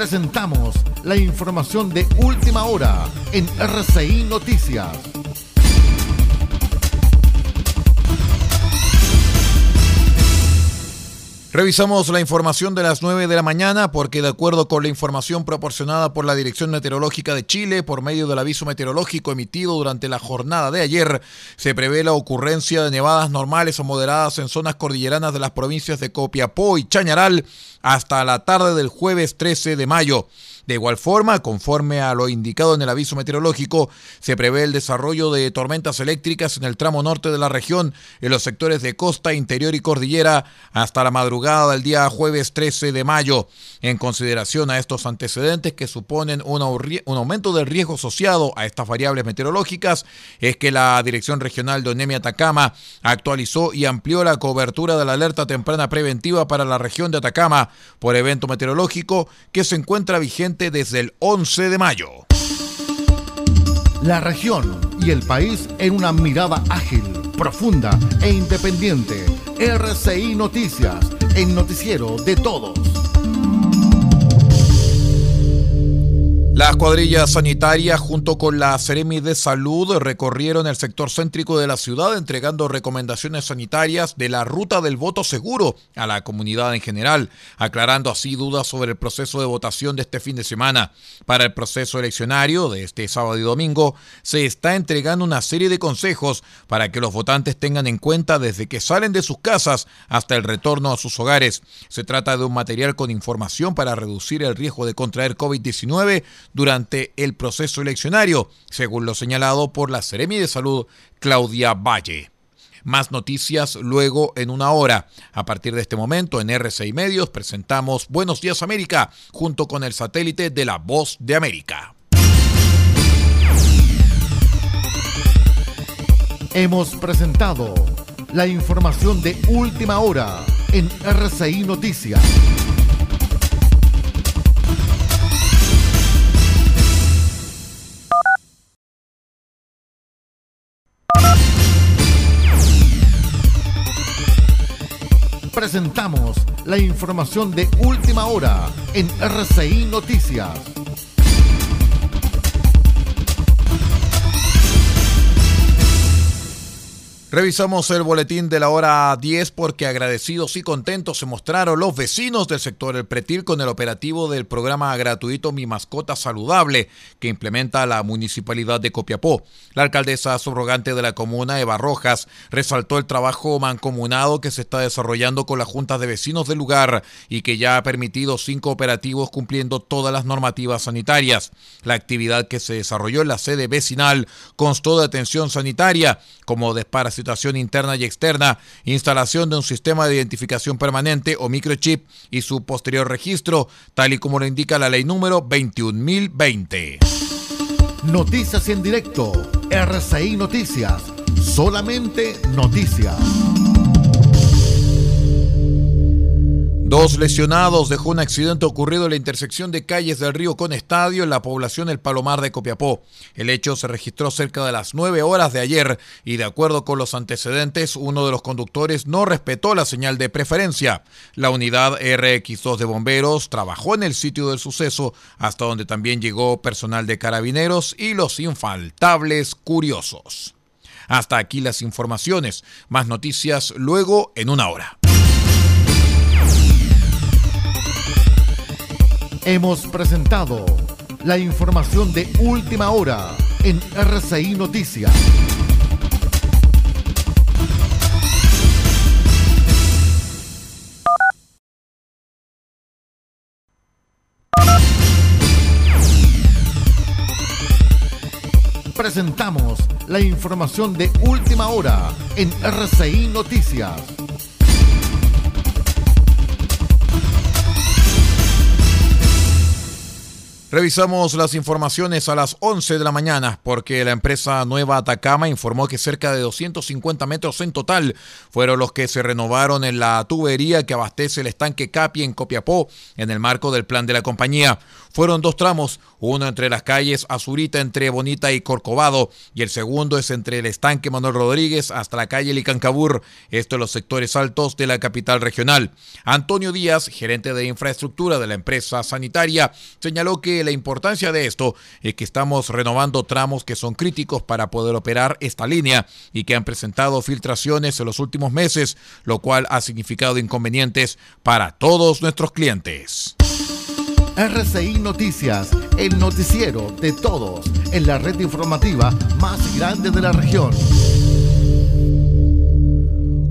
Presentamos la información de última hora en RCI Noticias. Revisamos la información de las 9 de la mañana porque de acuerdo con la información proporcionada por la Dirección Meteorológica de Chile por medio del aviso meteorológico emitido durante la jornada de ayer, se prevé la ocurrencia de nevadas normales o moderadas en zonas cordilleranas de las provincias de Copiapó y Chañaral hasta la tarde del jueves 13 de mayo. De igual forma, conforme a lo indicado en el aviso meteorológico, se prevé el desarrollo de tormentas eléctricas en el tramo norte de la región, en los sectores de costa, interior y cordillera, hasta la madrugada del día jueves 13 de mayo. En consideración a estos antecedentes que suponen un, aumento del riesgo asociado a estas variables meteorológicas, es que la Dirección Regional de Onemia Atacama actualizó y amplió la cobertura de la alerta temprana preventiva para la región de Atacama por evento meteorológico que se encuentra vigente desde el 11 de mayo. La región y el país en una mirada ágil, profunda e independiente. RCI Noticias, el noticiero de todos. Las cuadrillas sanitarias junto con la Seremi de Salud recorrieron el sector céntrico de la ciudad entregando recomendaciones sanitarias de la ruta del voto seguro a la comunidad en general, aclarando así dudas sobre el proceso de votación de este fin de semana. Para el proceso eleccionario de este sábado y domingo se está entregando una serie de consejos para que los votantes tengan en cuenta desde que salen de sus casas hasta el retorno a sus hogares. Se trata de un material con información para reducir el riesgo de contraer COVID-19 durante el proceso eleccionario, según lo señalado por la Seremi de Salud Claudia Valle. Más noticias luego en una hora. A partir de este momento en RCI Medios presentamos Buenos Días América junto con el satélite de la Voz de América. Hemos presentado la información de última hora en RCI Noticias. Presentamos la información de última hora en RCI Noticias. Revisamos el boletín de la hora 10 porque agradecidos y contentos se mostraron los vecinos del sector El Pretil con el operativo del programa gratuito Mi Mascota Saludable que implementa la municipalidad de Copiapó. La alcaldesa subrogante de la comuna, Eva Rojas, resaltó el trabajo mancomunado que se está desarrollando con las juntas de vecinos del lugar y que ya ha permitido cinco operativos cumpliendo todas las normativas sanitarias. La actividad que se desarrolló en la sede vecinal constó de atención sanitaria como desparasitación situación interna y externa, instalación de un sistema de identificación permanente o microchip y su posterior registro, tal y como lo indica la ley número 21020. Noticias en directo, RCI Noticias, solamente noticias. Dos lesionados dejó un accidente ocurrido en la intersección de calles del río con estadio en la población El Palomar de Copiapó. El hecho se registró cerca de las 9 horas de ayer y de acuerdo con los antecedentes, uno de los conductores no respetó la señal de preferencia. La unidad RX2 de bomberos trabajó en el sitio del suceso, hasta donde también llegó personal de carabineros y los infaltables curiosos. Hasta aquí las informaciones. Más noticias luego en una hora. Hemos presentado la información de última hora en RCI Noticias. Presentamos la información de última hora en RCI Noticias. Revisamos las informaciones a las 11 de la mañana porque la empresa Nueva Atacama informó que cerca de 250 metros en total fueron los que se renovaron en la tubería que abastece el estanque Capi en Copiapó en el marco del plan de la compañía. Fueron dos tramos, uno entre las calles Azurita entre Bonita y Corcovado y el segundo es entre el estanque Manuel Rodríguez hasta la calle Licancabur, esto en los sectores altos de la capital regional. Antonio Díaz, gerente de infraestructura de la empresa sanitaria, señaló que la importancia de esto es que estamos renovando tramos que son críticos para poder operar esta línea y que han presentado filtraciones en los últimos meses, lo cual ha significado inconvenientes para todos nuestros clientes. RCI Noticias, el noticiero de todos en la red informativa más grande de la región.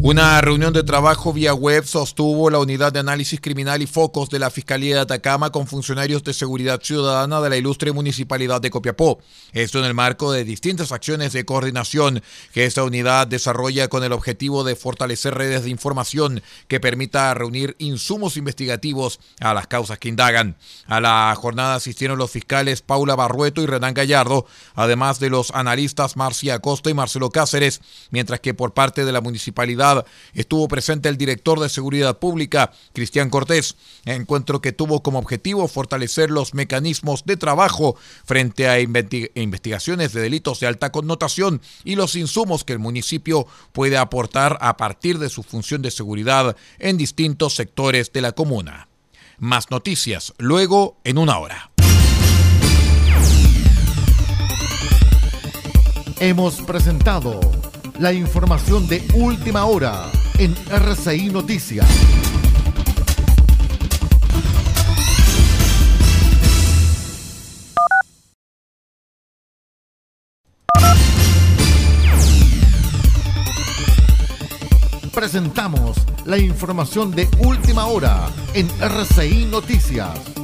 Una reunión de trabajo vía web sostuvo la unidad de análisis criminal y focos de la Fiscalía de Atacama con funcionarios de seguridad ciudadana de la ilustre municipalidad de Copiapó. Esto en el marco de distintas acciones de coordinación que esta unidad desarrolla con el objetivo de fortalecer redes de información que permita reunir insumos investigativos a las causas que indagan. A la jornada asistieron los fiscales Paula Barrueto y Renan Gallardo, además de los analistas Marcia Acosta y Marcelo Cáceres, mientras que por parte de la municipalidad estuvo presente el director de Seguridad Pública, Cristian Cortés, encuentro que tuvo como objetivo fortalecer los mecanismos de trabajo frente a investigaciones de delitos de alta connotación y los insumos que el municipio puede aportar a partir de su función de seguridad en distintos sectores de la comuna. Más noticias luego en una hora. Hemos presentado la información de última hora en RCI Noticias. Presentamos la información de última hora en RCI Noticias.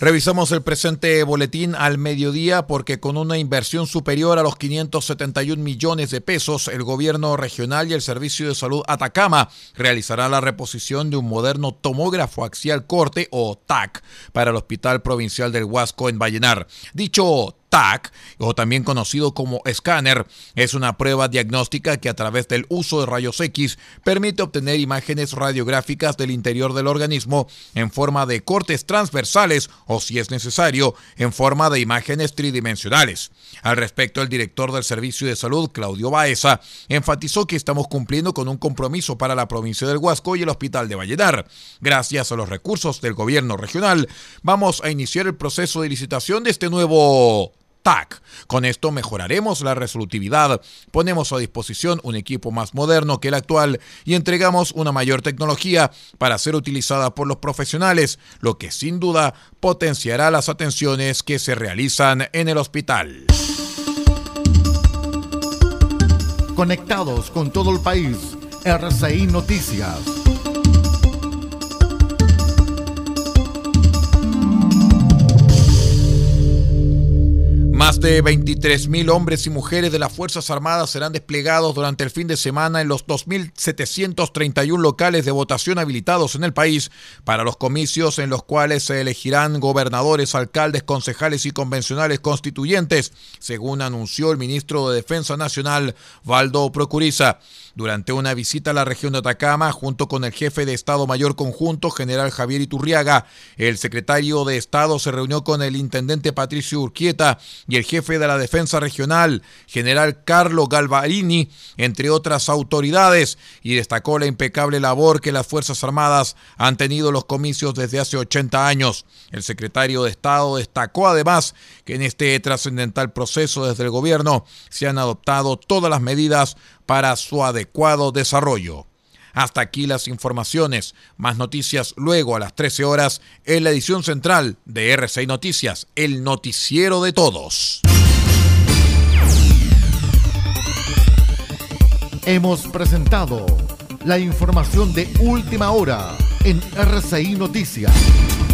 Revisamos el presente boletín al mediodía porque con una inversión superior a los 571 millones de pesos, el gobierno regional y el Servicio de Salud Atacama realizará la reposición de un moderno tomógrafo axial corte o TAC para el Hospital Provincial del Huasco en Vallenar. Dicho TAC, o también conocido como escáner, es una prueba diagnóstica que a través del uso de rayos X permite obtener imágenes radiográficas del interior del organismo en forma de cortes transversales o, si es necesario, en forma de imágenes tridimensionales. Al respecto, el director del Servicio de Salud, Claudio Baeza, enfatizó que estamos cumpliendo con un compromiso para la provincia del Huasco y el Hospital de Valledar. Gracias a los recursos del gobierno regional, vamos a iniciar el proceso de licitación de este nuevo TAC. Con esto mejoraremos la resolutividad, ponemos a disposición un equipo más moderno que el actual y entregamos una mayor tecnología para ser utilizada por los profesionales, lo que sin duda potenciará las atenciones que se realizan en el hospital. Conectados con todo el país, RCI Noticias. Más de 23.000 hombres y mujeres de las Fuerzas Armadas serán desplegados durante el fin de semana en los 2.731 locales de votación habilitados en el país para los comicios en los cuales se elegirán gobernadores, alcaldes, concejales y convencionales constituyentes, según anunció el ministro de Defensa Nacional, Valdo Procuriza. Durante una visita a la región de Atacama, junto con el jefe de Estado Mayor Conjunto, general Javier Iturriaga, el secretario de Estado se reunió con el intendente Patricio Urquieta y el jefe de la Defensa Regional, general Carlo Galvarini, entre otras autoridades, y destacó la impecable labor que las Fuerzas Armadas han tenido los comicios desde hace 80 años. El secretario de Estado destacó además que en este trascendental proceso desde el gobierno se han adoptado todas las medidas para su adecuado desarrollo. Hasta aquí las informaciones. Más noticias luego a las 13 horas en la edición central de R6 Noticias, el noticiero de todos. Hemos presentado la información de última hora en RCI Noticias.